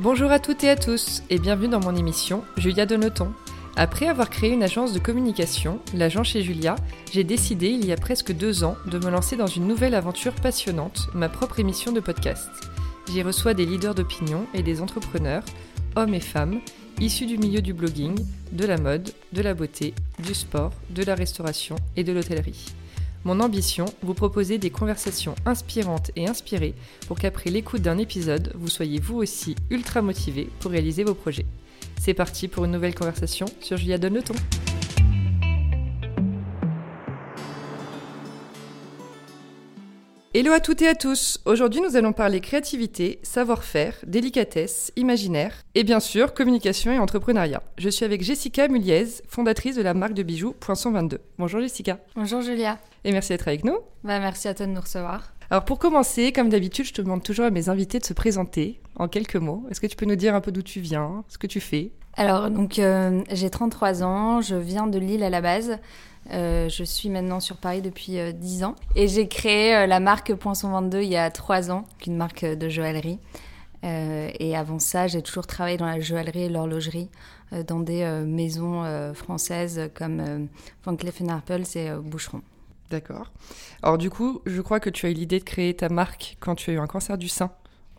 Bonjour à toutes et à tous et bienvenue dans mon émission Julia de Noton. Après avoir créé une agence de communication, l'agent chez Julia, j'ai décidé il y a presque deux ans de me lancer dans une nouvelle aventure passionnante, ma propre émission de podcast. J'y reçois des leaders d'opinion et des entrepreneurs, hommes et femmes, issus du milieu du blogging, de la mode, de la beauté, du sport, de la restauration et de l'hôtellerie. Mon ambition, vous proposer des conversations inspirantes et inspirées pour qu'après l'écoute d'un épisode, vous soyez vous aussi ultra motivé pour réaliser vos projets. C'est parti pour une nouvelle conversation sur Julia Donne le ton. Hello à toutes et à tous. Aujourd'hui, nous allons parler créativité, savoir-faire, délicatesse, imaginaire et bien sûr communication et entrepreneuriat. Je suis avec Jessica Muliez, fondatrice de la marque de bijoux Poinçon 22. Bonjour Jessica. Bonjour Julia. Et merci d'être avec nous. Bah, merci à toi de nous recevoir. Alors pour commencer, comme d'habitude, je te demande toujours à mes invités de se présenter en quelques mots. Est-ce que tu peux nous dire un peu d'où tu viens, ce que tu fais? Alors donc euh, j'ai 33 ans, je viens de Lille à la base. Euh, je suis maintenant sur Paris depuis 10 euh, ans et j'ai créé la marque Poinçon 22 il y a 3 ans, une marque de joaillerie. et avant ça, j'ai toujours travaillé dans la joaillerie et l'horlogerie dans des maisons françaises comme Van Cleef Arpels et Boucheron. D'accord. Alors du coup, je crois que tu as eu l'idée de créer ta marque quand tu as eu un cancer du sein.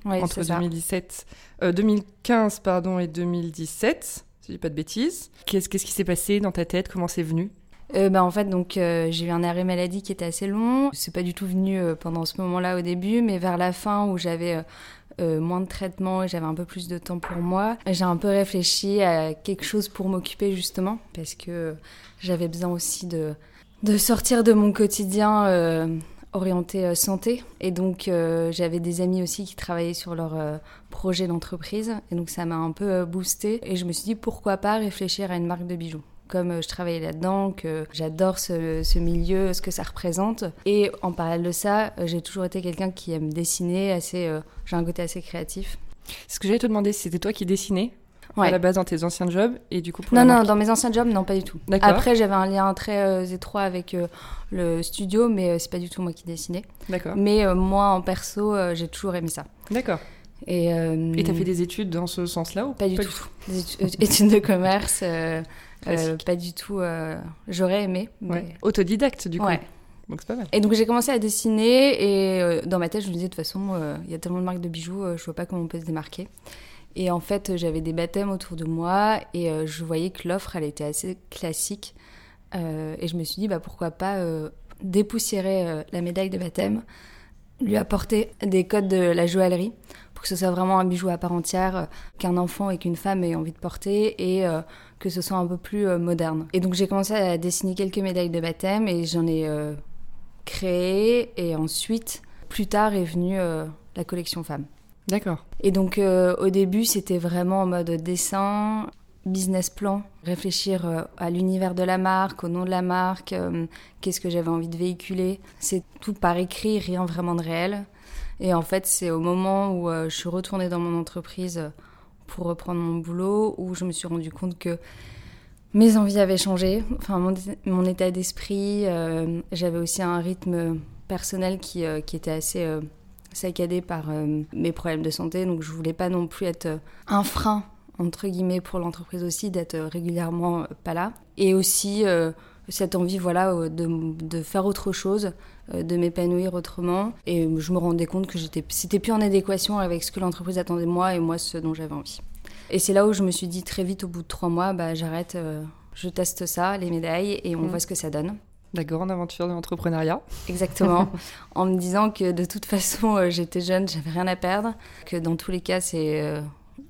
entre 2017, 2015 euh, pardon, et 2017, si je dis pas de bêtises. Qu'est-ce, qu'est-ce qui s'est passé dans ta tête? Comment c'est venu? Euh, bah, en fait, donc euh, j'ai eu un arrêt maladie qui était assez long. C'est pas du tout venu pendant ce moment-là au début, mais vers la fin où j'avais moins de traitement et j'avais un peu plus de temps pour moi, j'ai un peu réfléchi à quelque chose pour m'occuper justement parce que j'avais besoin aussi de de sortir de mon quotidien euh, orienté euh, santé. Et donc, euh, j'avais des amis aussi qui travaillaient sur leur projet d'entreprise. Et donc, ça m'a un peu boosté. Et je me suis dit, pourquoi pas réfléchir à une marque de bijoux? Comme je travaillais là-dedans, que j'adore ce, ce, milieu, ce que ça représente. Et en parallèle de ça, j'ai toujours été quelqu'un qui aime dessiner, assez, j'ai un côté assez créatif. Ce que j'allais te demander, c'était toi qui dessinais à la base dans tes anciens jobs et du coup Non, non, dans mes anciens jobs, non, pas du tout. Après, j'avais un lien très euh, étroit avec euh, le studio, mais euh, c'est pas du tout moi qui dessinais. D'accord. Mais moi, en perso, j'ai toujours aimé ça. D'accord. Et tu t'as fait des études dans ce sens-là ou pas, du tout, Des études, de commerce, pas du tout. J'aurais aimé. Autodidacte, du coup. Ouais. Donc c'est pas mal. Et donc j'ai commencé à dessiner et dans ma tête je me disais de toute façon il y a tellement de marques de bijoux, je vois pas comment on peut se démarquer. Et en fait, j'avais des baptêmes autour de moi et euh, je voyais que l'offre, elle était assez classique. Euh, et je me suis dit, bah, pourquoi pas euh, dépoussiérer la médaille de baptême, lui apporter des codes de la joaillerie pour que ce soit vraiment un bijou à part entière qu'un enfant et qu'une femme aient envie de porter et que ce soit un peu plus moderne. Et donc j'ai commencé à dessiner quelques médailles de baptême et j'en ai créé et ensuite, plus tard, est venue la collection femme. D'accord. Et donc euh, au début, c'était vraiment en mode dessin, business plan, réfléchir euh, à l'univers de la marque, au nom de la marque, euh, qu'est-ce que j'avais envie de véhiculer. C'est tout par écrit, rien vraiment de réel. Et en fait, c'est au moment où je suis retournée dans mon entreprise pour reprendre mon boulot où je me suis rendu compte que mes envies avaient changé, enfin mon, état d'esprit, j'avais aussi un rythme personnel qui, qui était assez saccadée par euh, mes problèmes de santé, donc je voulais pas non plus être euh, un frein entre guillemets pour l'entreprise aussi d'être euh, régulièrement pas là. Et aussi cette envie voilà de, de, faire autre chose de m'épanouir autrement. Et je me rendais compte que j'étais c'était plus en adéquation avec ce que l'entreprise attendait de moi et moi ce dont j'avais envie. Et c'est là où je me suis dit très vite au bout de trois mois bah j'arrête je teste ça les médailles et on mmh. voit ce que ça donne la grande aventure de l'entrepreneuriat. Exactement. en me disant que de toute façon, euh, j'étais jeune, j'avais rien à perdre, que dans tous les cas, c'est euh,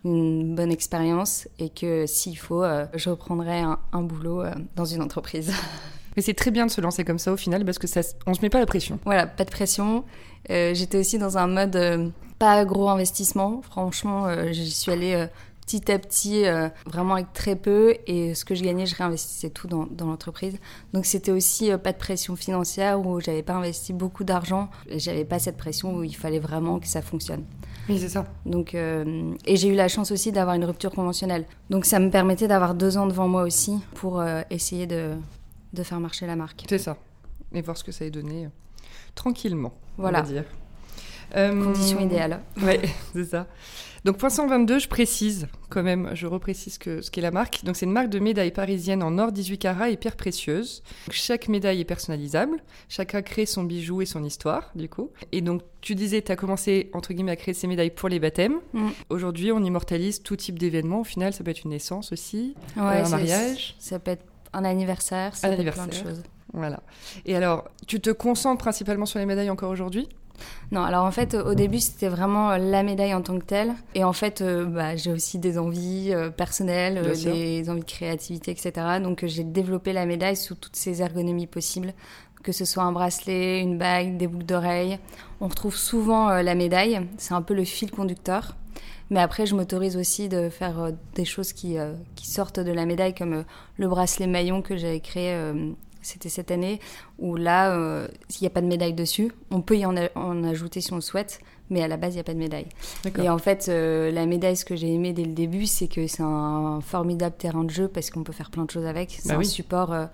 une bonne expérience et que s'il faut, euh, je reprendrai un, boulot dans une entreprise. Mais c'est très bien de se lancer comme ça au final parce que ça, on se met pas la pression. Voilà, pas de pression. J'étais aussi dans un mode pas gros investissement. Franchement, j'y suis allée petit à petit, euh, vraiment avec très peu. Et ce que je gagnais, je réinvestissais tout dans, l'entreprise. Donc c'était aussi euh, pas de pression financière où j'avais pas investi beaucoup d'argent. J'avais pas cette pression où il fallait vraiment que ça fonctionne. Oui, c'est ça. Donc, euh, et j'ai eu la chance aussi d'avoir une rupture conventionnelle. Donc ça me permettait d'avoir deux ans devant moi aussi pour essayer de, de faire marcher la marque. C'est ça. Et voir ce que ça a donné tranquillement, voilà. on va dire. Condition idéale. Ouais, c'est ça. Donc Poinçon 22, je précise quand même, je reprécise que, ce qu'est la marque. Donc c'est une marque de médailles parisienne en or 18 carats et pierres précieuses. chaque médaille est personnalisable, chacun crée son bijou et son histoire du coup. Et donc tu disais, tu as commencé entre guillemets à créer ces médailles pour les baptêmes. Mm. Aujourd'hui on immortalise tout type d'événement. Au final ça peut être une naissance aussi, Ouais, euh, un mariage. Ça peut être un anniversaire, ça Un peut être plein de anniversaire. choses. Voilà. Et alors, tu te concentres principalement sur les médailles encore aujourd'hui? Non, alors en fait, au début, c'était vraiment euh, la médaille en tant que telle. Et en fait, euh, bah, j'ai aussi des envies euh, personnelles, euh, des envies de créativité, etc. Donc, j'ai développé la médaille sous toutes ses ergonomies possibles, que ce soit un bracelet, une bague, des boucles d'oreilles. On retrouve souvent la médaille, c'est un peu le fil conducteur. Mais après, je m'autorise aussi de faire des choses qui, qui sortent de la médaille, comme le bracelet maillon que j'avais créé, c'était cette année, où là, euh, il n'y a pas de médaille dessus. On peut y en, a- en ajouter si on le souhaite, mais à la base, il n'y a pas de médaille. Et en fait, euh, la médaille, ce que j'ai aimé dès le début, c'est que c'est un formidable terrain de jeu parce qu'on peut faire plein de choses avec. C'est Bah un oui. support euh,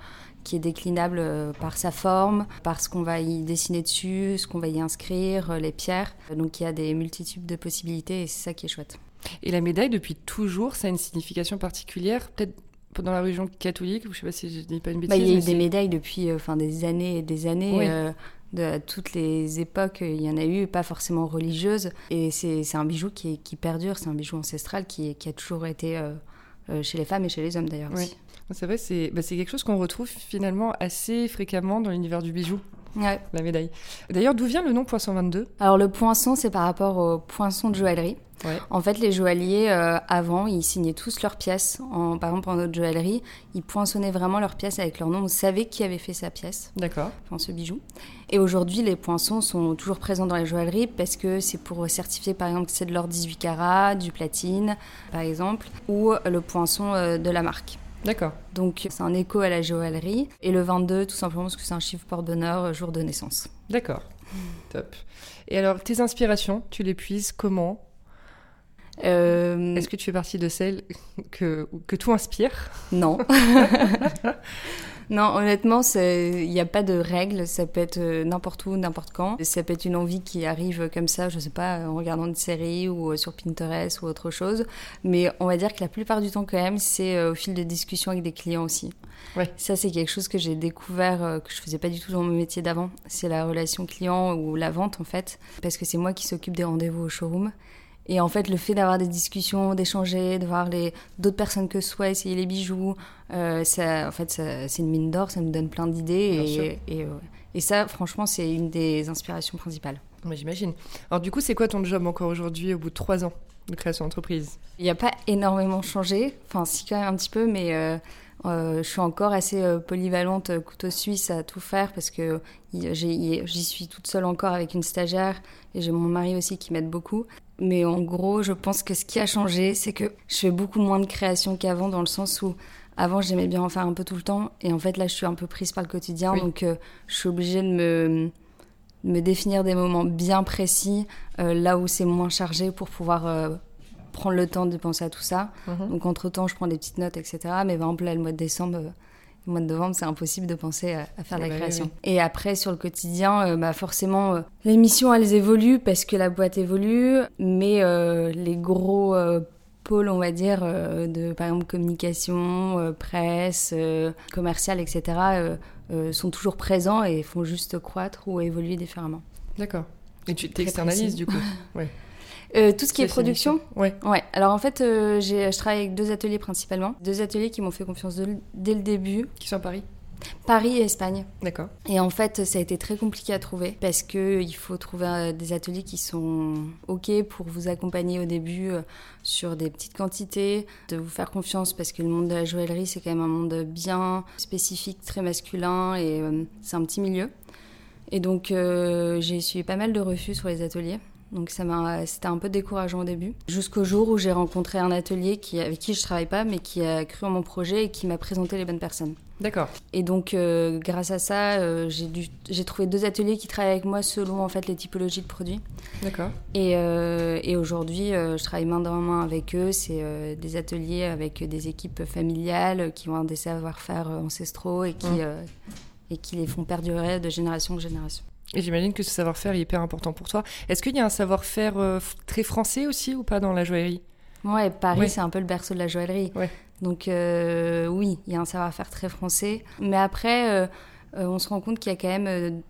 qui est déclinable euh, par sa forme, par ce qu'on va y dessiner dessus, ce qu'on va y inscrire, les pierres. Donc il y a des multitudes de possibilités et c'est ça qui est chouette. Et la médaille, depuis toujours, ça a une signification particulière Peut-être dans la religion catholique, je ne sais pas si je dis pas une bêtise. Bah, il y a eu des médailles depuis euh, enfin, des années et des années. Oui. euh, de à toutes les époques, il y en a eu, pas forcément religieuses. Et c'est un bijou qui, est- qui perdure, c'est un bijou ancestral qui, qui a toujours été euh, euh, chez les femmes et chez les hommes d'ailleurs Oui. C'est vrai, c'est bah, c'est quelque chose qu'on retrouve finalement assez fréquemment dans l'univers du bijou, Ouais. la médaille. D'ailleurs, d'où vient le nom Poisson 22 Alors le poinçon, c'est par rapport au poinçon de joaillerie. Ouais. En fait, les joailliers, euh, avant, ils signaient tous leurs pièces. En, par exemple, en notre joaillerie, ils poinçonnaient vraiment leurs pièces avec leur nom. On savait qui avait fait sa pièce, D'accord. enfin ce bijou. Et aujourd'hui, les poinçons sont toujours présents dans les joailleries parce que c'est pour certifier, par exemple, que c'est de l'or 18 carats, du platine, par exemple, ou le poinçon euh, de la marque. D'accord. Donc, c'est un écho à la joaillerie. Et le 22, tout simplement parce que c'est un chiffre porte-bonheur, euh, jour de naissance. D'accord. Top. Et alors, tes inspirations, tu les puises comment? Euh, Est-ce que tu fais partie de celles que, que tout inspire? Non. non, honnêtement, il n'y a pas de règle. Ça peut être euh, n'importe où, n'importe quand. Ça peut être une envie qui arrive comme ça, je sais pas, en regardant une série ou euh, sur Pinterest ou autre chose. Mais on va dire que la plupart du temps, quand même, c'est euh, au fil de discussions avec des clients aussi. Ouais. Ça, c'est quelque chose que j'ai découvert, euh, que je faisais pas du tout dans mon métier d'avant. C'est la relation client ou la vente, en fait. Parce que c'est moi qui s'occupe des rendez-vous au showroom. Et en fait, le fait d'avoir des discussions, d'échanger, de voir les d'autres personnes que soi essayer les bijoux, euh, ça, en fait, c'est une mine d'or, ça nous donne plein d'idées. Et, et, euh, et ça, franchement, c'est une des inspirations principales. Moi, j'imagine. Alors, du coup, c'est quoi ton job encore aujourd'hui, au bout de trois ans de création d'entreprise? Il n'y a pas énormément changé, enfin, si quand même un petit peu, mais euh, je suis encore assez euh, polyvalente, euh, couteau suisse à tout faire parce que j'y suis toute seule encore avec une stagiaire et j'ai mon mari aussi qui m'aide beaucoup. Mais en gros, je pense que ce qui a changé, c'est que je fais beaucoup moins de création qu'avant dans le sens où avant j'aimais bien en faire un peu tout le temps et en fait là je suis un peu prise par le quotidien Oui. donc euh, je suis obligée de me, définir des moments bien précis euh, là où c'est moins chargé pour pouvoir euh, prendre le temps de penser à tout ça. Mhm. Donc entre temps je prends des petites notes etc. Mais par exemple là le mois de décembre, euh, le mois de novembre c'est impossible de penser à, à faire de Ah la bah oui, création. oui. Et après sur le quotidien, euh, bah forcément euh, les missions elles évoluent parce que la boîte évolue, mais euh, les gros euh, pôles, on va dire, euh, de par exemple communication, euh, presse, euh, commercial, etc., euh, euh, sont toujours présents et font juste croître ou évoluer différemment. D'accord. Et tu t'externalises, du coup Ouais. Euh, tout ce qui est production. Ouais. ouais. Alors en fait, euh, je travaille avec deux ateliers principalement, deux ateliers qui m'ont fait confiance de- dès le début, Qui sont à Paris Paris et Espagne. D'accord. Et en fait, ça a été très compliqué à trouver parce que il faut trouver euh, des ateliers qui sont OK pour vous accompagner au début euh, sur des petites quantités, de vous faire confiance parce que le monde de la joaillerie, c'est quand même un monde bien spécifique, très masculin et c'est un petit milieu. Et donc, euh, j'ai suivi pas mal de refus sur les ateliers. Donc ça m'a, c'était un peu décourageant au début. Jusqu'au jour où j'ai rencontré un atelier qui, avec qui je travaille pas, mais qui a cru en mon projet et qui m'a présenté les bonnes personnes. D'accord. Et donc, euh, grâce à ça, euh, j'ai dû- j'ai trouvé deux ateliers qui travaillent avec moi selon en fait les typologies de produits. D'accord. Et, euh, et aujourd'hui, je travaille main dans la main avec eux. C'est des ateliers avec des équipes familiales qui ont des savoir-faire ancestraux et qui, Mm. euh, et qui les font perdurer de génération en génération. Et j'imagine que ce savoir-faire est hyper important pour toi. Est-ce qu'il y a un savoir-faire euh, très français aussi ou pas dans la joaillerie? Ouais, Paris, c'est un peu le berceau de la joaillerie. Ouais. Donc euh, oui, il y a un savoir-faire très français. Mais après, euh, on se rend compte qu'il y a quand même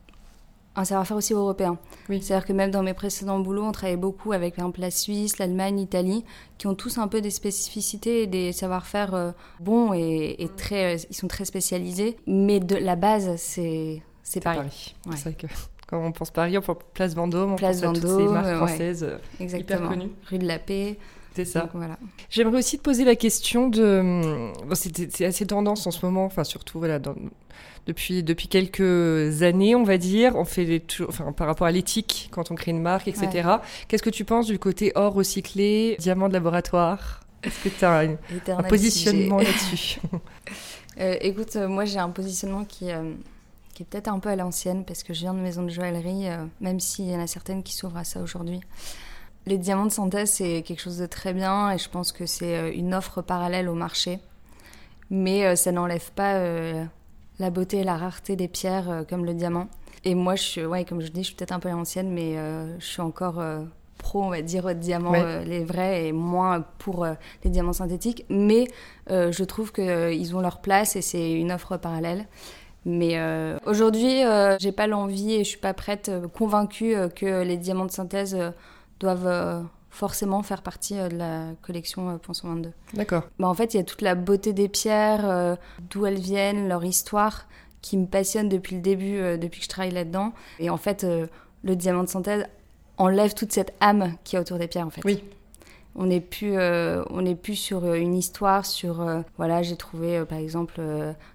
un savoir-faire aussi européen. Oui. C'est-à-dire que même dans mes précédents boulots, on travaillait beaucoup avec exemple la Suisse, l'Allemagne, l'Italie, qui ont tous un peu des spécificités et des savoir-faire bons et, et, très, ils sont très spécialisés. Mais de la base, c'est c'est Paris. Paris. Ouais. C'est vrai que quand on pense Paris, on pense Place Vendôme, on Place pense Vendôme, à toutes ces marques françaises ouais. Exactement. hyper connues. Rue de la Paix. C'est ça. Donc, voilà. J'aimerais aussi te poser la question de... Bon, c'est assez tendance en ce moment, enfin surtout voilà, dans... depuis, depuis quelques années, on va dire, on fait des... enfin, par rapport à l'éthique quand on crée une marque, etc. Ouais. Qu'est-ce que tu penses du côté or recyclé, diamant de laboratoire? Est-ce que tu as un, un positionnement là-dessus? Euh, Écoute, euh, moi j'ai un positionnement qui... Euh qui est peut-être un peu à l'ancienne parce que je viens de maison de joaillerie, euh, même s'il y en a certaines qui s'ouvrent à ça aujourd'hui. Les diamants de synthèse, c'est quelque chose de très bien et je pense que c'est euh, une offre parallèle au marché. Mais euh, ça n'enlève pas euh, la beauté et la rareté des pierres comme le diamant. Et moi, je suis, ouais, comme je dis, je suis peut-être un peu à l'ancienne, mais je suis encore pro, on va dire, diamants, ouais. les vrais, et moins pour les diamants synthétiques. Mais je trouve qu'ils ont leur place et c'est une offre parallèle. Mais euh, aujourd'hui, euh, j'ai pas l'envie et je suis pas prête, euh, convaincue que les diamants de synthèse doivent forcément faire partie de la collection Poinçon 22. D'accord. Bah, en fait, il y a toute la beauté des pierres, d'où elles viennent, leur histoire, qui me passionne depuis le début, depuis que je travaille là-dedans. Et en fait, le diamant de synthèse enlève toute cette âme qui est autour des pierres, en fait. Oui. On n'est plus, euh, on n'est plus sur une histoire, sur euh, voilà, j'ai trouvé euh, par exemple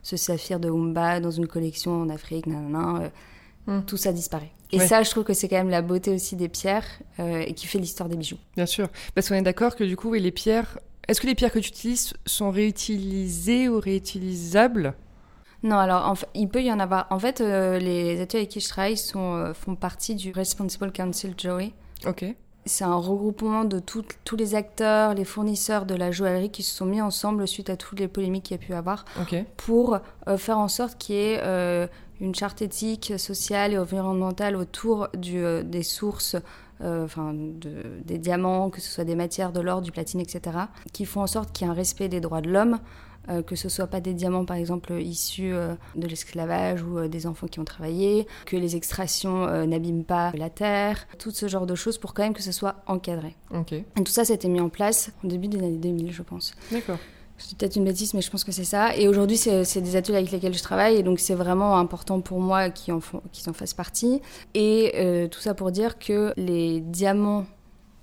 ce saphir de Humba dans une collection en Afrique, nanana, mm. tout ça disparaît. Et ouais. ça, je trouve que c'est quand même la beauté aussi des pierres et qui fait l'histoire des bijoux. Bien sûr, parce qu'on est d'accord que du coup, oui, les pierres. Est-ce que les pierres que tu utilises sont réutilisées ou réutilisables? Non, alors en fait, il peut y en avoir. En fait, les ateliers avec qui je travaille sont, font partie du Responsible Council Joey. Ok c'est un regroupement de tout, tous les acteurs, les fournisseurs de la joaillerie qui se sont mis ensemble suite à toutes les polémiques qu'il y a pu avoir okay. pour euh, faire en sorte qu'il y ait euh, une charte éthique, sociale et environnementale autour du, euh, des sources, enfin de, des diamants, que ce soit des matières, de l'or, du platine, etc., qui font en sorte qu'il y ait un respect des droits de l'homme, euh, que ce soit pas des diamants par exemple issus euh, de l'esclavage ou euh, des enfants qui ont travaillé, que les extractions n'abîment pas la terre, tout ce genre de choses pour quand même que ce soit encadré. Okay. Et tout ça, c'était mis en place au début des années 2000, je pense. D'accord. Dis peut-être une bêtise, mais je pense que c'est ça. Et aujourd'hui, c'est des ateliers avec lesquels je travaille, et donc c'est vraiment important pour moi qu'ils en, qu en fassent partie. Et tout ça pour dire que les diamants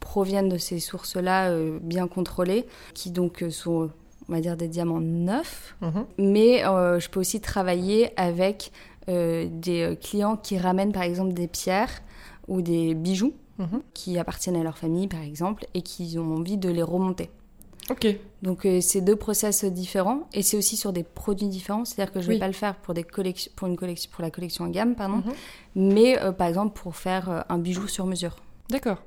proviennent de ces sources-là euh, bien contrôlées, qui donc sont on va dire des diamants neufs, mmh. mais euh, je peux aussi travailler avec euh, des clients qui ramènent par exemple des pierres ou des bijoux mmh. qui appartiennent à leur famille par exemple et qui ont envie de les remonter. Ok. Donc euh, c'est deux process différents et c'est aussi sur des produits différents, c'est-à-dire que je ne vais Oui. pas le faire pour des collections, pour une collection, pour la collection en gamme, pardon, Mhm. mais euh, par exemple pour faire euh, un bijou sur mesure. D'accord.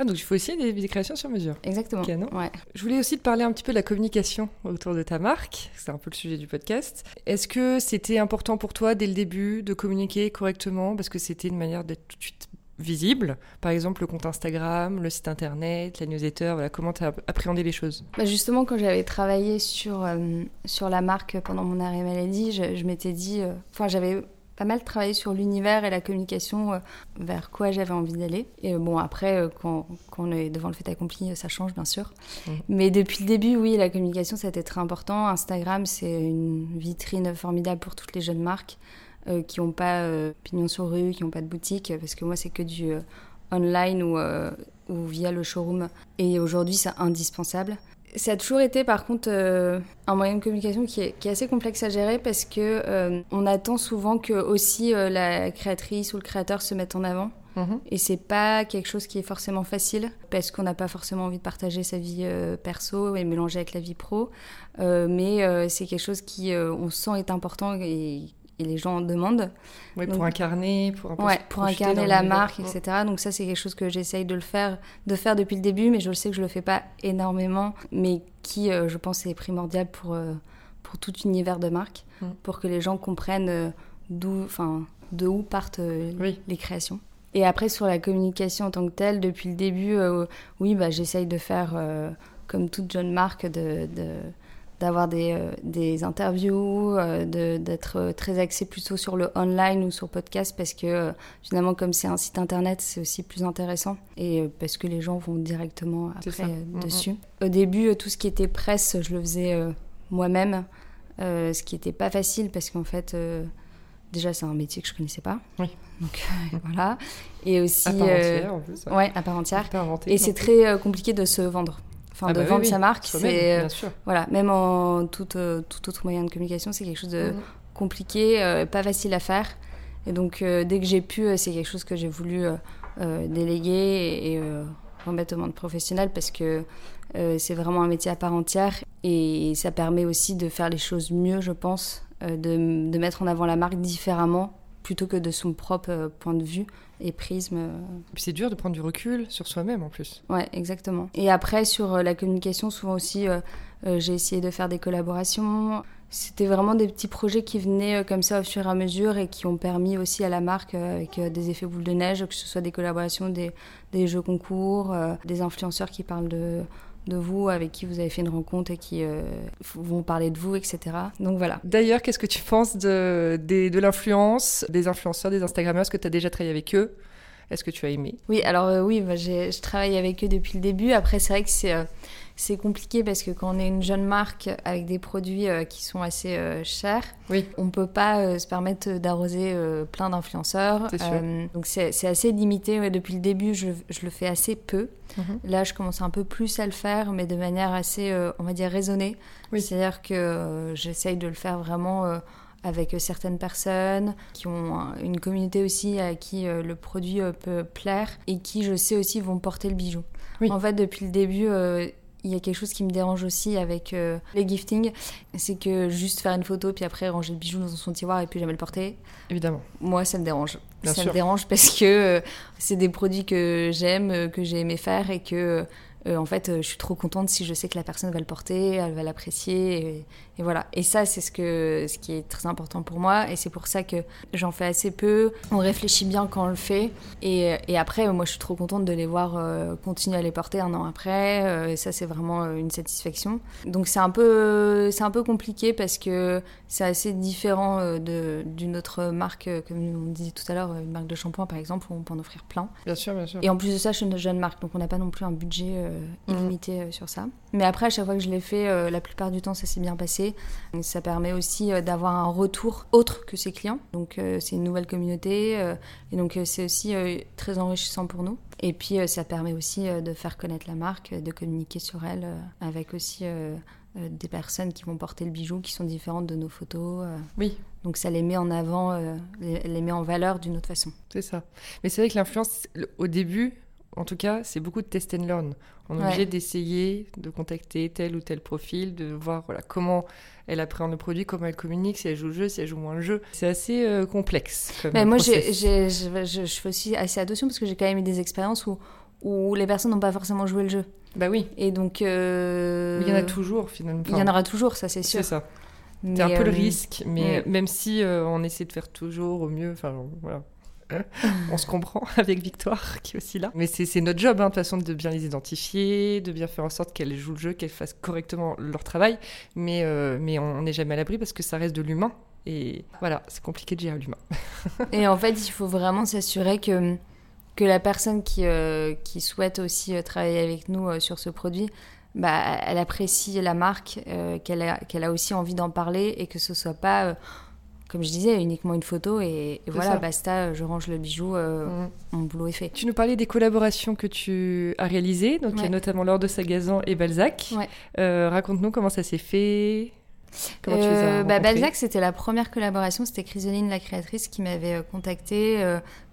Ah, donc il faut aussi des, des créations sur mesure. Exactement. Canon. Ouais. Je voulais aussi te parler un petit peu de la communication autour de ta marque. C'est un peu le sujet du podcast. Est-ce que c'était important pour toi dès le début de communiquer correctement parce que c'était une manière d'être tout de suite visible? Par exemple, le compte Instagram, le site internet, la newsletter, voilà, comment tu as appréhendé les choses? Bah justement, quand j'avais travaillé sur, euh, sur la marque pendant mon arrêt maladie, je, je m'étais dit. euh, Enfin, j'avais pas mal travaillé sur l'univers et la communication, euh, vers quoi j'avais envie d'aller. Et euh, bon, après, euh, quand, quand on est devant le fait accompli, ça change, bien sûr. Mhm. Mais depuis le début, oui, la communication, ça a été très important. Instagram, c'est une vitrine formidable pour toutes les jeunes marques euh, qui n'ont pas pignon sur rue, qui n'ont pas de boutique, parce que moi, c'est que du online ou, ou via le showroom. Et aujourd'hui, c'est indispensable. Ça a toujours été par contre euh, un moyen de communication qui est, qui est assez complexe à gérer parce que euh, on attend souvent que aussi euh, la créatrice ou le créateur se mette en avant Mhm. et c'est pas quelque chose qui est forcément facile parce qu'on n'a pas forcément envie de partager sa vie euh, perso et mélanger avec la vie pro Euh, mais euh, c'est quelque chose qui euh, on sent est important et, et les gens en demandent Oui, Donc- pour incarner, pour un peu ouais, se pour incarner la marque, etc. Donc ça, c'est quelque chose que j'essaye de le faire, de faire depuis le début, mais je le sais que je le fais pas énormément, mais qui, euh, je pense, est primordial pour euh, pour tout univers de marque, Mm. pour que les gens comprennent euh, d'où, enfin, de où partent les créations. Et après, sur la communication en tant que telle, depuis le début, oui, bah, j'essaye de faire, comme toute jeune marque, de, d'avoir des, euh, des, interviews, euh, d'être euh, très axé plutôt sur le online ou sur podcast parce que finalement comme c'est un site internet c'est aussi plus intéressant et parce que les gens vont directement après mm, mm. dessus. Au début tout ce qui était presse je le faisais moi-même ce qui n'était pas facile parce qu'en fait déjà c'est un métier que je connaissais pas. Oui. Donc voilà et aussi à part entière en plus. Ouais, à part entière. et c'est très compliqué de se vendre enfin ah de bah vendre sa marque. C'est euh, voilà, même en tout, euh, tout autre moyen de communication, c'est quelque chose de mhm. compliqué, euh, pas facile à faire. Et donc dès que j'ai pu, c'est quelque chose que j'ai voulu déléguer et, remettre au monde professionnel parce que c'est vraiment un métier à part entière et ça permet aussi de faire les choses mieux, je pense, de, de mettre en avant la marque différemment plutôt que de son propre point de vue et prisme. Euh. Puis c'est dur de prendre du recul sur soi-même en plus. Ouais, exactement. Et après, sur euh, la communication, souvent aussi, euh, j'ai essayé de faire des collaborations. C'était vraiment des petits projets qui venaient comme ça au fur et à mesure et qui ont permis aussi à la marque, avec des effets boule de neige, que ce soit des collaborations, des, des jeux concours, des influenceurs qui parlent de, de vous, avec qui vous avez fait une rencontre et qui vont parler de vous, etc. Donc voilà. D'ailleurs, qu'est-ce que tu penses de, de l'influence, des influenceurs, des Instagrammeurs? Est-ce que tu as déjà travaillé avec eux? Est-ce que tu as aimé? Oui, alors euh, oui, je travaille avec eux depuis le début. Après, c'est vrai que c'est euh, c'est compliqué parce que quand on est une jeune marque avec des produits euh, qui sont assez chers, oui. on ne peut pas se permettre d'arroser plein d'influenceurs. donc c'est assez limité. depuis le début, je, je, le fais assez peu. Mhm. Là, je commence un peu plus à le faire, mais de manière assez, on va dire, raisonnée. C'est-à-dire que j'essaye de le faire vraiment avec certaines personnes qui ont une communauté aussi à qui euh, le produit euh, peut plaire et qui, je sais aussi, vont porter le bijou. En fait, depuis le début, euh, il y a quelque chose qui me dérange aussi avec les giftings, c'est que juste faire une photo puis après ranger le bijou dans son tiroir et puis jamais le porter. Évidemment. Moi, ça me dérange. ça me dérange parce que c'est des produits que j'aime, que j'ai aimé faire et que euh, en fait, euh, je suis trop contente si je sais que la personne va le porter, elle va l'apprécier, et, voilà. Et ça, c'est ce que ce qui est très important pour moi, et c'est pour ça que j'en fais assez peu. On réfléchit bien quand on le fait, et, et après, moi, je suis trop contente de les voir euh, continuer à les porter un an après. et ça, c'est vraiment une satisfaction. Donc c'est un peu c'est un peu compliqué parce que c'est assez différent d'une autre marque, comme on disait tout à l'heure, une marque de shampoing par exemple, où on peut en offrir plein. Bien sûr, bien sûr. Et en plus de ça, je suis une jeune marque, donc on n'a pas non plus un budget. Illimité euh, sur ça. Mais après, à chaque fois que je l'ai fait, euh, la plupart du temps, ça s'est bien passé. Ça permet aussi d'avoir un retour autre que ses clients. Donc, c'est une nouvelle communauté. et donc, c'est aussi très enrichissant pour nous. Et puis, ça permet aussi de faire connaître la marque, de communiquer sur elle avec aussi des personnes qui vont porter le bijou qui sont différentes de nos photos. Oui. Donc ça les met en avant, les met en valeur d'une autre façon. C'est ça. Mais c'est vrai que l'influence, au début, en tout cas, c'est beaucoup de test and learn. On est obligé d'essayer de contacter tel ou tel profil, de voir voilà, comment elle appréhende le produit, comment elle communique, si elle joue le jeu, si elle joue moins le jeu. C'est assez euh, complexe. Mais moi, je, je, fais aussi assez attention parce que j'ai quand même eu des expériences où, où les personnes n'ont pas forcément joué le jeu. Bah oui. Et donc. Euh, il y en a toujours finalement. il y en aura toujours, ça c'est sûr. C'est ça. C'est un peu le euh, risque, mais même si on essaie de faire toujours au mieux, enfin voilà on se comprend avec Victoire qui est aussi là. Mais c'est notre job, hein, de toute façon, de bien les identifier, de bien faire en sorte qu'elles jouent le jeu, qu'elles fassent correctement leur travail. Mais, euh, mais on n'est jamais à l'abri parce que ça reste de l'humain. Et voilà, c'est compliqué de gérer l'humain. et en fait, il faut vraiment s'assurer que, que la personne qui, euh, qui souhaite aussi euh, travailler avec nous sur ce produit, bah, elle apprécie la marque, qu'elle a, qu'elle a aussi envie d'en parler et que ce soit pas comme je disais, uniquement une photo et, voilà, basta, je range le bijou, euh, mm. mon boulot est fait. Tu nous parlais des collaborations que tu as réalisées, donc il y a notamment Laure de Sagazan et Balzac. Euh, raconte-nous comment ça s'est fait. Comment tu les as euh, bah, Balzac, c'était la première collaboration. C'était Chrysoline, la créatrice, qui m'avait contactée,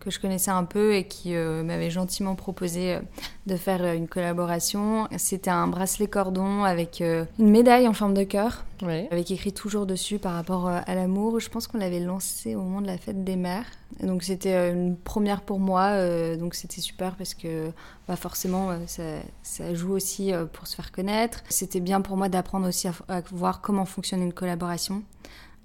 que je connaissais un peu et qui m'avait gentiment proposé de faire une collaboration. C'était un bracelet cordon avec une médaille en forme de cœur avec écrit toujours dessus par rapport euh, à l'amour. Je pense qu'on l'avait lancé au moment de la fête des mères. donc c'était euh, une première pour moi, euh, donc c'était super parce que bah forcément ça, joue aussi pour se faire connaître. C'était bien pour moi d'apprendre aussi à, voir comment fonctionne une collaboration.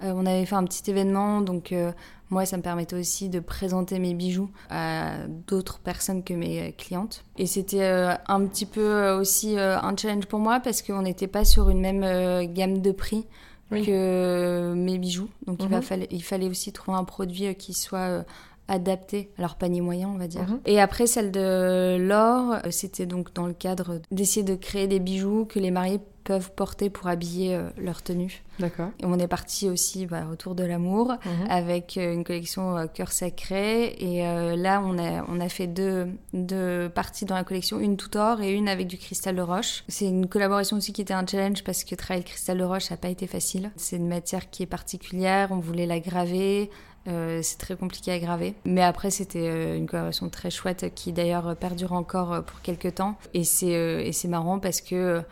Euh, on avait fait un petit événement, donc euh, moi, ça me permettait aussi de présenter mes bijoux à d'autres personnes que mes clientes. Et c'était un petit peu aussi un challenge pour moi parce qu'on n'était pas sur une même gamme de prix. que mes bijoux. Donc il, mhm. il, fallait aussi trouver un produit qui soit adapté à leur panier moyen, on va dire. Mhm. Et après, celle de l'or, c'était donc dans le cadre d'essayer de créer des bijoux que les mariés peuvent porter pour habiller euh, leur tenue. D'accord. Et on est parti aussi bah, autour de l'amour mhm. avec euh, une collection euh, cœur sacré. Et là, on a, on a fait deux, deux parties dans la collection, une tout or et une avec du cristal de roche. C'est une collaboration aussi qui était un challenge parce que travailler le cristal de roche, ça n'a pas été facile. C'est une matière qui est particulière, on voulait la graver. C'est très compliqué à graver. Mais après, c'était une collaboration très chouette qui d'ailleurs perdure encore pour quelques temps. Et c'est marrant parce que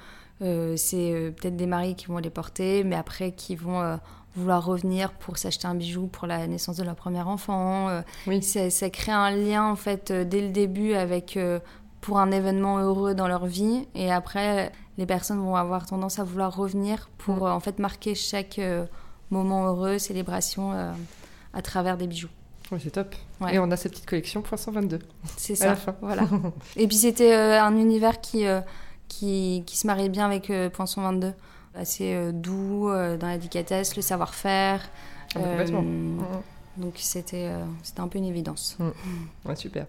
euh, c'est euh, peut-être des maris qui vont les porter, mais après qui vont euh, vouloir revenir pour s'acheter un bijou pour la naissance de leur premier enfant. oui. ça, crée un lien en fait dès le début avec pour un événement heureux dans leur vie et après les personnes vont avoir tendance à vouloir revenir pour mm. en fait marquer chaque moment heureux, célébration à travers des bijoux. Oui, c'est top. Et on a cette petite collection point 122. C'est ça. Voilà. et puis c'était un univers qui qui, qui se mariait bien avec euh, Poinçon 22. Assez euh, doux euh, dans la délicatesse, le savoir-faire. Ah, complètement. Donc c'était c'était un peu une évidence. Mm. Ouais, super.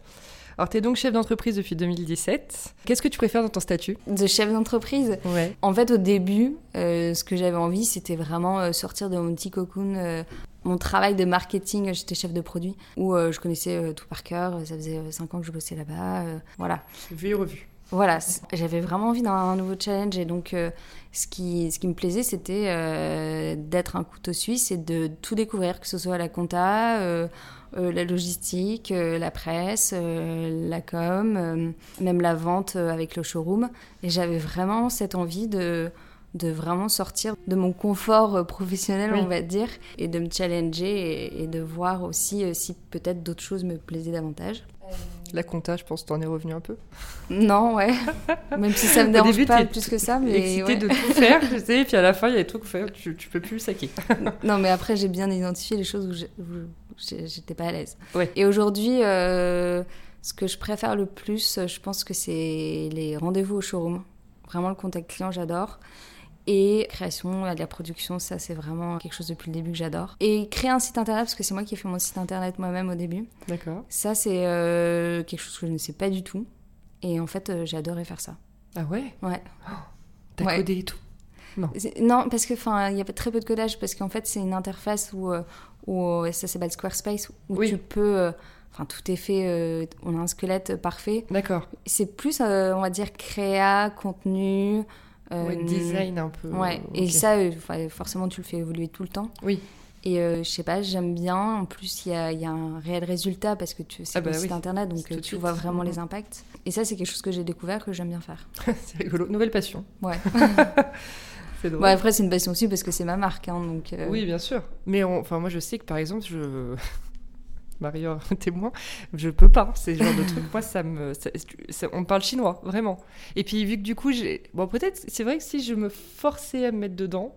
Alors, tu es donc chef d'entreprise depuis 2017. Qu'est-ce que tu préfères dans ton statut? De chef d'entreprise? Ouais. En fait, au début, ce que j'avais envie, c'était vraiment sortir de mon petit cocoon. Mon travail de marketing, j'étais chef de produit, où je connaissais tout par cœur. Ça faisait 5 ans que je bossais là-bas. voilà. Vu et revu. Voilà, j'avais vraiment envie d'un nouveau challenge et donc euh, ce, qui, ce qui me plaisait c'était euh, d'être un couteau suisse et de tout découvrir, que ce soit la compta, euh, la logistique, la presse, la com, même la vente avec le showroom. Et j'avais vraiment cette envie de, de vraiment sortir de mon confort professionnel, on va dire, et de me challenger et de voir aussi si peut-être d'autres choses me plaisaient davantage. La compta, je pense, t'en es revenu un peu. Non, ouais. Même si ça me dérange pas plus que ça, mais excité de tout faire, tu sais, et puis à la fin, il y a des trucs que tu, tu peux plus le saquer. non, mais après, j'ai bien identifié les choses où j'étais pas à l'aise. Et aujourd'hui, euh, ce que je préfère le plus, je pense que c'est les rendez-vous au showroom. Vraiment, le contact client, j'adore. Et création, la production, ça c'est vraiment quelque chose depuis le début que j'adore. Et créer un site internet, parce que c'est moi qui ai fait mon site internet moi-même au début. D'accord. Ça c'est euh, quelque chose que je ne sais pas du tout. Et en fait, euh, j'ai adoré faire ça. Ah ouais? Ouais. Oh, T'as codé et tout? Non. non, parce que enfin, il y a très peu de codage parce qu'en fait c'est une interface où, euh, où ça s'appelle Squarespace où tu peux enfin tout est fait on a un squelette parfait d'accord c'est plus on va dire créa contenu euh, design un peu. Ouais, et ça, euh, forcément, tu le fais évoluer tout le temps. Oui. Et euh, je sais pas, j'aime bien. En plus, il y a, y a, un réel résultat parce que c'est ah bah site internet, donc tu vois vraiment les impacts. Et ça, c'est quelque chose que j'ai découvert que j'aime bien faire. c'est rigolo. Nouvelle passion. Ouais. c'est drôle. après, c'est une passion aussi parce que c'est ma marque. Hein, donc, Oui, bien sûr. Mais enfin, moi, je sais que par exemple, je. Mario témoin, je peux pas. C'est genre de truc. Moi, ça me. on parle chinois, vraiment. Et puis, vu que du coup, j'ai. Bon, peut-être, c'est vrai que si je me forçais à me mettre dedans,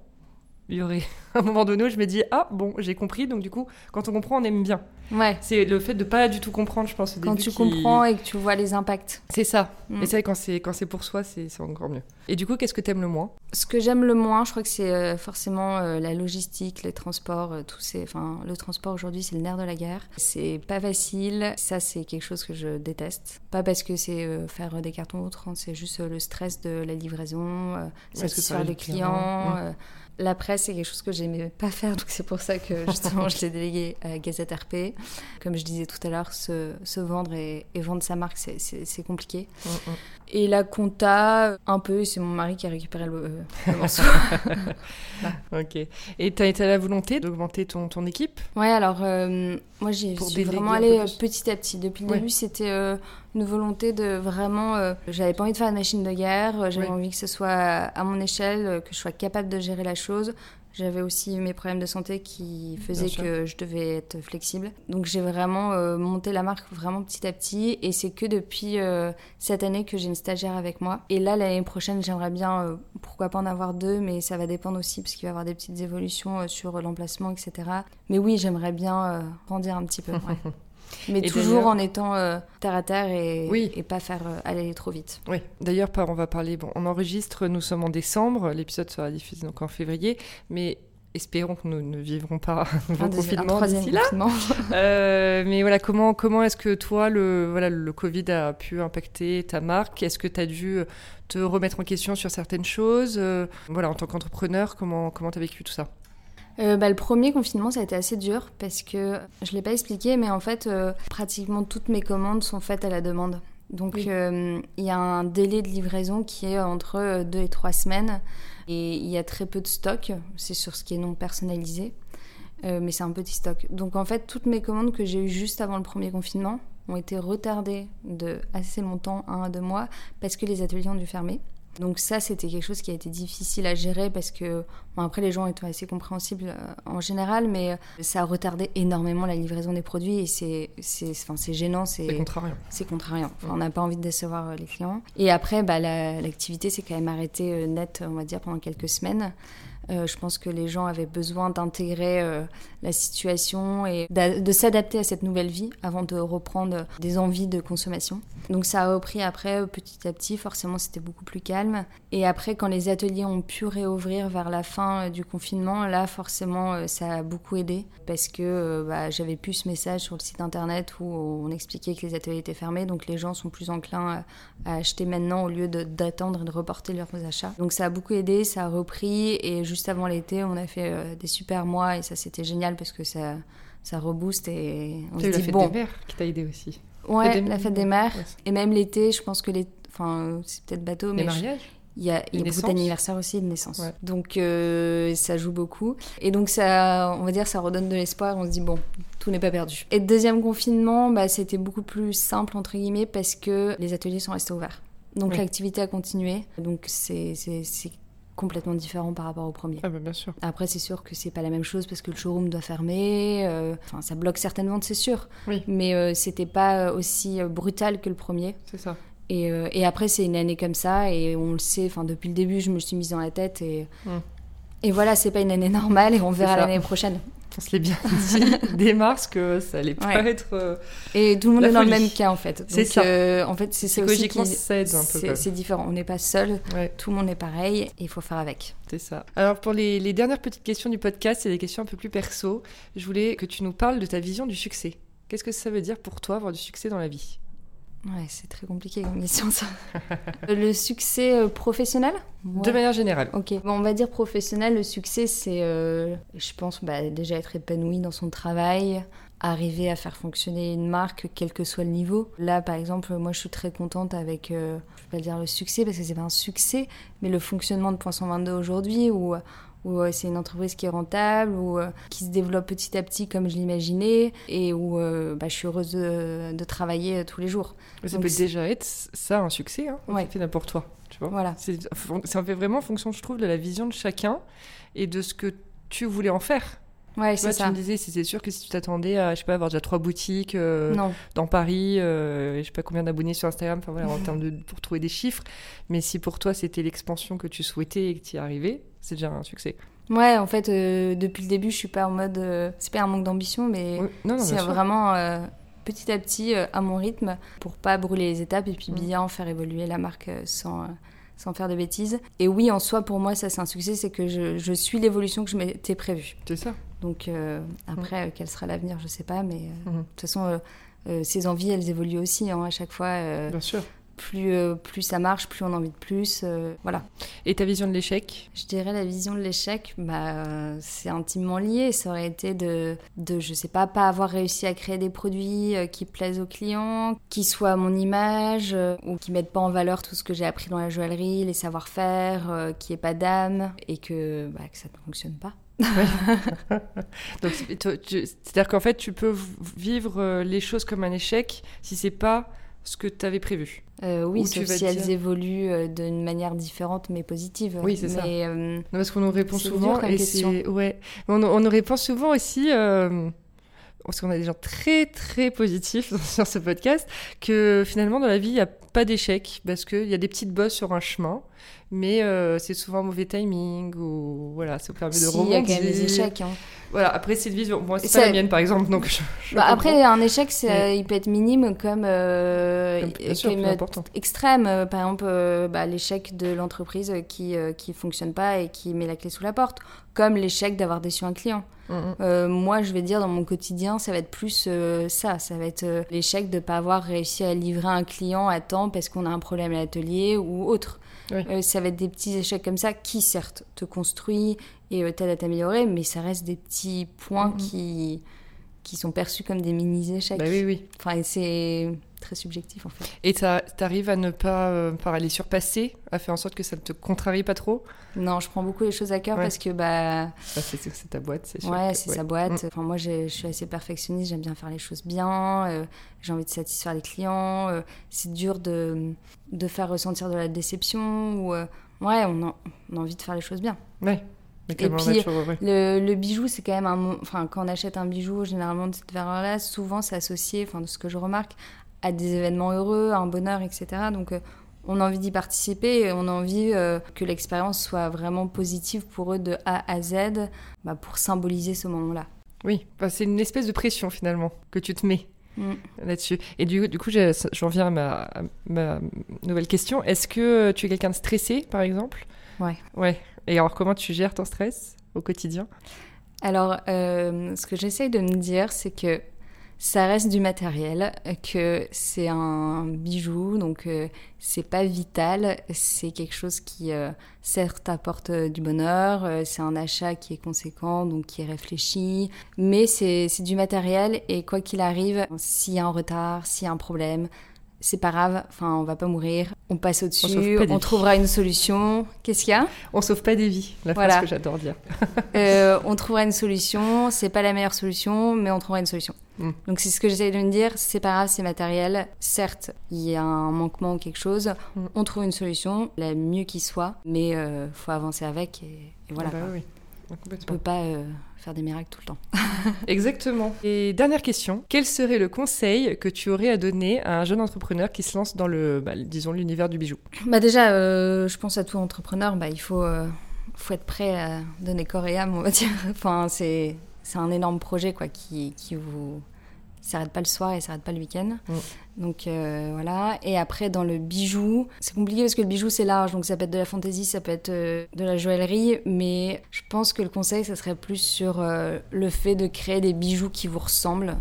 il y aurait un moment donné où je me dis ah bon j'ai compris donc du coup quand on comprend on aime bien ouais. C'est le fait de pas du tout comprendre je pense quand tu comprends et que tu vois les impacts. C'est ça. Mm. et c'est vrai quand c'est quand c'est pour soi c'est encore mieux. Et du coup qu'est-ce que tu aimes le moins? Ce que j'aime le moins je crois que c'est euh, forcément euh, la logistique les transports euh, tout ces enfin le transport aujourd'hui c'est le nerf de la guerre. C'est pas facile. Ça c'est quelque chose que je déteste. Pas parce que c'est faire des cartons ou autre hein, c'est juste le stress de la livraison satisfaire les clients, clients la presse, c'est quelque chose que j'aimais pas faire, donc c'est pour ça que justement je l'ai délégué à Gazette RP. Comme je disais tout à l'heure, se, vendre et, vendre sa marque, c'est compliqué. Mm, mm. Et la compta, un peu, c'est mon mari qui a récupéré le, euh, morceau. ok. Et tu as été à la volonté d'augmenter ton, ton équipe? Ouais, alors euh, moi j'ai vraiment allé euh, petit à petit. Depuis le début, c'était une volonté de vraiment. j'avais pas envie de faire une machine de guerre, j'avais envie que ce soit à mon échelle, que je sois capable de gérer la chose. J'avais aussi mes problèmes de santé qui faisaient que je devais être flexible. Donc j'ai vraiment euh, monté la marque vraiment petit à petit et c'est que depuis euh, cette année que j'ai une stagiaire avec moi. Et là l'année prochaine j'aimerais bien, euh, pourquoi pas en avoir deux, mais ça va dépendre aussi parce qu'il va y avoir des petites évolutions sur l'emplacement, etc. Mais oui j'aimerais bien grandir un petit peu. Mais toujours en étant terre à terre et, et pas faire aller trop vite. Oui, d'ailleurs, on va parler. Bon, on enregistre, nous sommes en décembre, l'épisode sera diffusé donc en février, mais espérons que nous ne vivrons pas un, confinement d'ici là. euh, mais voilà, comment, comment est-ce que toi, le, voilà, le Covid a pu impacter ta marque? Est-ce que tu as dû te remettre en question sur certaines choses? Euh, Voilà, en tant qu'entrepreneur, comment tu comment as vécu tout ça? Euh, bah, le premier confinement, ça a été assez dur parce que je ne l'ai pas expliqué, mais en fait, euh, pratiquement toutes mes commandes sont faites à la demande. Donc, il y a un délai de livraison qui est entre deux et trois semaines. Et il y a très peu de stock, c'est sur ce qui est non personnalisé, euh, mais c'est un petit stock. Donc en fait, toutes mes commandes que j'ai eues juste avant le premier confinement ont été retardées de assez longtemps, un à deux mois, parce que les ateliers ont dû fermer. Donc ça, c'était quelque chose qui a été difficile à gérer parce que, bon, après, les gens étaient assez compréhensibles euh, en général, mais euh, ça a retardé énormément la livraison des produits et c'est, c'est, enfin, c'est gênant. C'est contrariant. C'est contrariant. on n'a pas envie de décevoir euh, les clients. Et après, bah, l'activité s'est quand même arrêtée net, on va dire, pendant quelques semaines. Euh, je pense que les gens avaient besoin d'intégrer euh, la situation et de s'adapter à cette nouvelle vie avant de reprendre des envies de consommation. Donc ça a repris après euh, petit à petit, forcément c'était beaucoup plus calme. Et après quand les ateliers ont pu réouvrir vers la fin du confinement, là forcément ça a beaucoup aidé parce que bah, j'avais plus ce message sur le site internet où on expliquait que les ateliers étaient fermés, donc les gens sont plus enclins à, acheter maintenant au lieu d'attendre et de reporter leurs achats. Donc ça a beaucoup aidé, ça a repris et juste avant l'été, on a fait euh, des super mois et ça c'était génial parce que ça, ça rebooste et on se dit la fête des mères qui t'a aidé aussi. Ouais, la fête des mères. et même l'été, je pense que les... enfin, c'est peut-être bateau, mais. Les mariages il y a, il y a beaucoup d'anniversaires aussi de naissance. Donc euh, ça joue beaucoup. Et donc ça, on va dire, ça redonne de l'espoir. On se dit, bon, tout n'est pas perdu. Et le deuxième confinement, bah, c'était beaucoup plus simple, entre guillemets, parce que les ateliers sont restés ouverts. Donc l'activité a continué. Donc c'est complètement différent par rapport au premier. Ah bah bien sûr. Après, c'est sûr que c'est pas la même chose parce que le showroom doit fermer. Euh, enfin, ça bloque certaines ventes, c'est sûr. Oui. Mais euh, c'était pas aussi euh, brutal que le premier. C'est ça. Et, et après, c'est une année comme ça et on le sait. Enfin, depuis le début, je me suis mise dans la tête et. Hum. Et voilà, c'est pas une année normale et on verra l'année prochaine. On se l'est bien dit dès mars que ça allait pas être. Euh, et tout le monde est dans le même cas en fait. C'est ça. Euh, en fait, c'est ça aussi qui. ça aide un peu. C'est différent. On n'est pas seul. Tout le monde est pareil et il faut faire avec. C'est ça. Alors pour les, les, dernières petites questions du podcast, c'est des questions un peu plus perso. Je voulais que tu nous parles de ta vision du succès. Qu'est-ce que ça veut dire pour toi avoir du succès dans la vie? Ouais, c'est très compliqué comme question ça. le succès euh, De manière générale. Ok. Bon, on va dire professionnel, le succès c'est, euh, je pense, bah, déjà être épanoui dans son travail, arriver à faire fonctionner une marque, quel que soit le niveau. Là, par exemple, moi je suis très contente avec, euh, je vais pas dire le succès parce que c'est pas un succès, mais le fonctionnement de Point 122 aujourd'hui où où euh, c'est une entreprise qui est rentable, ou euh, qui se développe petit à petit comme je l'imaginais, et où bah, je suis heureuse de, travailler tous les jours. ça peut déjà être ça un succès, hein, ouais. pour toi. Tu vois voilà. Ça fait vraiment fonction, je trouve, de la vision de chacun et de ce que tu voulais en faire. Ouais, c'est ça. Tu me disais, c'est sûr que si tu t'attendais à, je sais pas, avoir déjà trois boutiques dans Paris, euh, je sais pas combien d'abonnés sur Instagram, enfin voilà, en termes de pour trouver des chiffres, mais si pour toi c'était l'expansion que tu souhaitais et que tu y arrivais, c'est déjà un succès. Ouais, en fait, euh, depuis le début, je suis pas en mode. Euh, c'est pas un manque d'ambition, mais c'est vraiment euh, petit à petit à mon rythme pour pas brûler les étapes et puis mm. bien faire évoluer la marque sans, sans faire de bêtises. Et oui, en soi, pour moi, ça c'est un succès, c'est que je, je suis l'évolution que je m'étais prévue. C'est ça. Donc après, quel sera l'avenir, je sais pas, mais mm-hmm. de toute façon, ces envies, elles évoluent aussi hein, à chaque fois. Bien sûr plus, euh, plus ça marche, plus on a envie de plus. Euh, voilà. Et ta vision de l'échec? Je dirais la vision de l'échec, bah, c'est intimement lié. Ça aurait été de, de, je sais pas, pas avoir réussi à créer des produits euh, qui plaisent aux clients, qui soient à mon image, ou qui mettent pas en valeur tout ce que j'ai appris dans la joaillerie, les savoir-faire, qui ait pas d'âme, et que, bah, que ça ne fonctionne pas. c'est-à-dire qu'en fait, tu peux vivre les choses comme un échec si c'est pas ce que tu avais prévu. Euh, oui, Ou tu sauf vas si elles évoluent euh, d'une manière différente mais positive. Oui, c'est ça. Euh, Non, parce qu'on nous répond souvent et c'est ouais, on, on nous répond souvent aussi euh, parce qu'on a des gens très très positifs sur ce podcast que finalement dans la vie il n'y a pas d'échec parce qu'il y a des petites bosses sur un chemin, mais euh, c'est souvent mauvais timing ou voilà, ça permet de si, il y a rebondir. quand même des échecs. hein. Voilà, après c'est une vision. Moi c'est Ça- pas la mienne par exemple, donc je, je Bah, après, un échec, Mais- euh, il peut être minime comme, euh, Comme- sûr, comme, extrême. Euh, Par exemple, bah, l'échec de l'entreprise qui qui fonctionne pas et qui met la clé sous la porte, comme l'échec d'avoir déçu un client. Mm, mm. Euh, moi, je vais dire dans mon quotidien, ça va être plus euh, ça. Ça va être euh, l'échec de pas avoir réussi à livrer un client à temps parce qu'on a un problème à l'atelier ou autre. Oui. Euh, ça va être des petits échecs comme ça qui, certes, te construit et euh, t'aident à t'améliorer, mais ça reste des petits points Mhm. qui qui sont perçus comme des mini-échecs. Bah oui oui. Enfin, c'est très subjectif en fait. Et tu arrives à ne pas euh, par les surpasser, à faire en sorte que ça ne te contrarie pas trop? Non, je prends beaucoup les choses à cœur Ouais. parce que bah Bah, c'est ta boîte, c'est sûr. Ouais, que- c'est ouais. sa boîte. Mm. Enfin, moi, je suis assez perfectionniste, j'aime bien faire les choses bien, euh, j'ai envie de satisfaire les clients. euh, c'est dur de, de faire ressentir de la déception. Ou, euh, ouais, on a, on a envie de faire les choses bien. Ouais. Et puis, ouais. Le, le bijou, c'est quand même un. Enfin, quand on achète un bijou, généralement de cette valeur-là, souvent c'est associé, enfin, de ce que je remarque, à des événements heureux, à un bonheur, etc. Donc, euh, on a envie d'y participer et on a envie euh, que l'expérience soit vraiment positive pour eux de A à Z bah, pour symboliser ce moment-là. Oui, bah, c'est une espèce de pression finalement que tu te mets Mm. là-dessus. Et du, du coup, j'en viens à ma, à ma nouvelle question. Est-ce que tu es quelqu'un de stressé, par exemple? Ouais. Ouais. Et alors, comment tu gères ton stress au quotidien? Alors, euh, ce que j'essaye de me dire, c'est que ça reste du matériel, que c'est un bijou, donc euh, c'est pas vital, c'est quelque chose qui, euh, certes, apporte euh, du bonheur, euh, c'est un achat qui est conséquent, donc qui est réfléchi, mais c'est c'est du matériel et quoi qu'il arrive, s'il y a un retard, s'il y a un problème, c'est pas grave, enfin, on va pas mourir, on passe au-dessus, on trouvera une solution. Qu'est-ce qu'il y a? On sauve pas des vies, la Voilà. phrase que j'adore dire. Euh, on trouvera une solution. C'est pas la meilleure solution, mais on trouvera une solution. Mm. Donc c'est ce que j'essaie de me dire. C'est pas grave, c'est matériel. Certes, il y a un manquement ou quelque chose. Mm. On trouve une solution, la mieux qui soit, mais euh, faut avancer avec et, et voilà. Bah quoi. oui, oui. On Complètement. peut pas euh, faire des miracles tout le temps. Exactement. Et dernière question, quel serait le conseil que tu aurais à donner à un jeune entrepreneur qui se lance dans le, bah, disons, l'univers du bijou? Bah déjà, euh, je pense à tout entrepreneur, bah, il faut, euh, faut être prêt à donner corps et âme, on va dire. Enfin, c'est, c'est un énorme projet quoi, qui, qui vous s'arrête pas le soir et s'arrête pas le week-end. Mm. Donc euh, voilà. Et après, dans le bijou, c'est compliqué parce que le bijou c'est large, donc ça peut être de la fantaisie, ça peut être euh, de la joaillerie, mais je pense que le conseil, ça serait plus sur euh, le fait de créer des bijoux qui vous ressemblent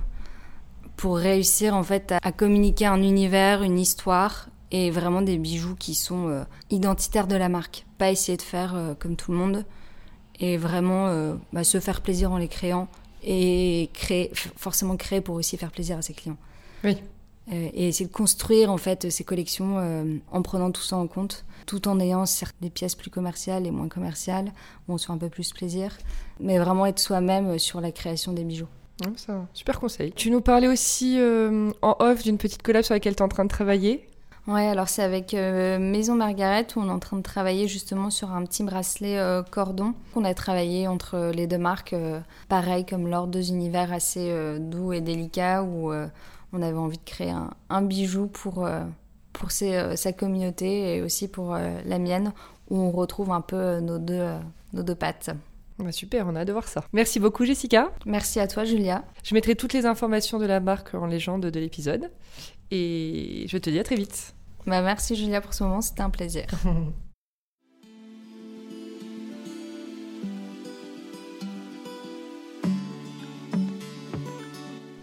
pour réussir en fait à, à communiquer un univers, une histoire et vraiment des bijoux qui sont identitaires de la marque. Pas essayer de faire comme tout le monde et vraiment bah, se faire plaisir en les créant et créer, forcément créer pour aussi faire plaisir à ses clients. Oui. Euh, et essayer de construire en fait ces collections euh, en prenant tout ça en compte, tout en ayant certes des pièces plus commerciales et moins commerciales où on se fait un peu plus plaisir, mais vraiment être soi-même sur la création des bijoux. Un super conseil. Tu nous parlais aussi euh, en off d'une petite collab sur laquelle tu es en train de travailler. Ouais, alors c'est avec euh, Maison Margaret où on est en train de travailler justement sur un petit bracelet euh, cordon qu'on a travaillé entre les deux marques, euh, pareil comme lors deux univers assez euh, doux et délicats où euh, on avait envie de créer un, un bijou pour, euh, pour ses, euh, sa communauté et aussi pour euh, la mienne où on retrouve un peu euh, nos, deux, euh, nos deux pattes. Bah, super, on a hâte de voir ça. Merci beaucoup Jessica. Merci à toi Julia. Je mettrai toutes les informations de la marque en légende de l'épisode. Et je te dis à très vite. Bah, merci Julia pour ce moment, c'était un plaisir.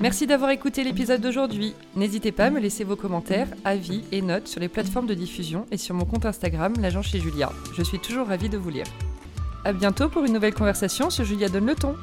Merci d'avoir écouté l'épisode d'aujourd'hui. N'hésitez pas à me laisser vos commentaires, avis et notes sur les plateformes de diffusion et sur mon compte Instagram, l'agent chez Julia. Je suis toujours ravie de vous lire. À bientôt pour une nouvelle conversation sur Julia Donne le ton.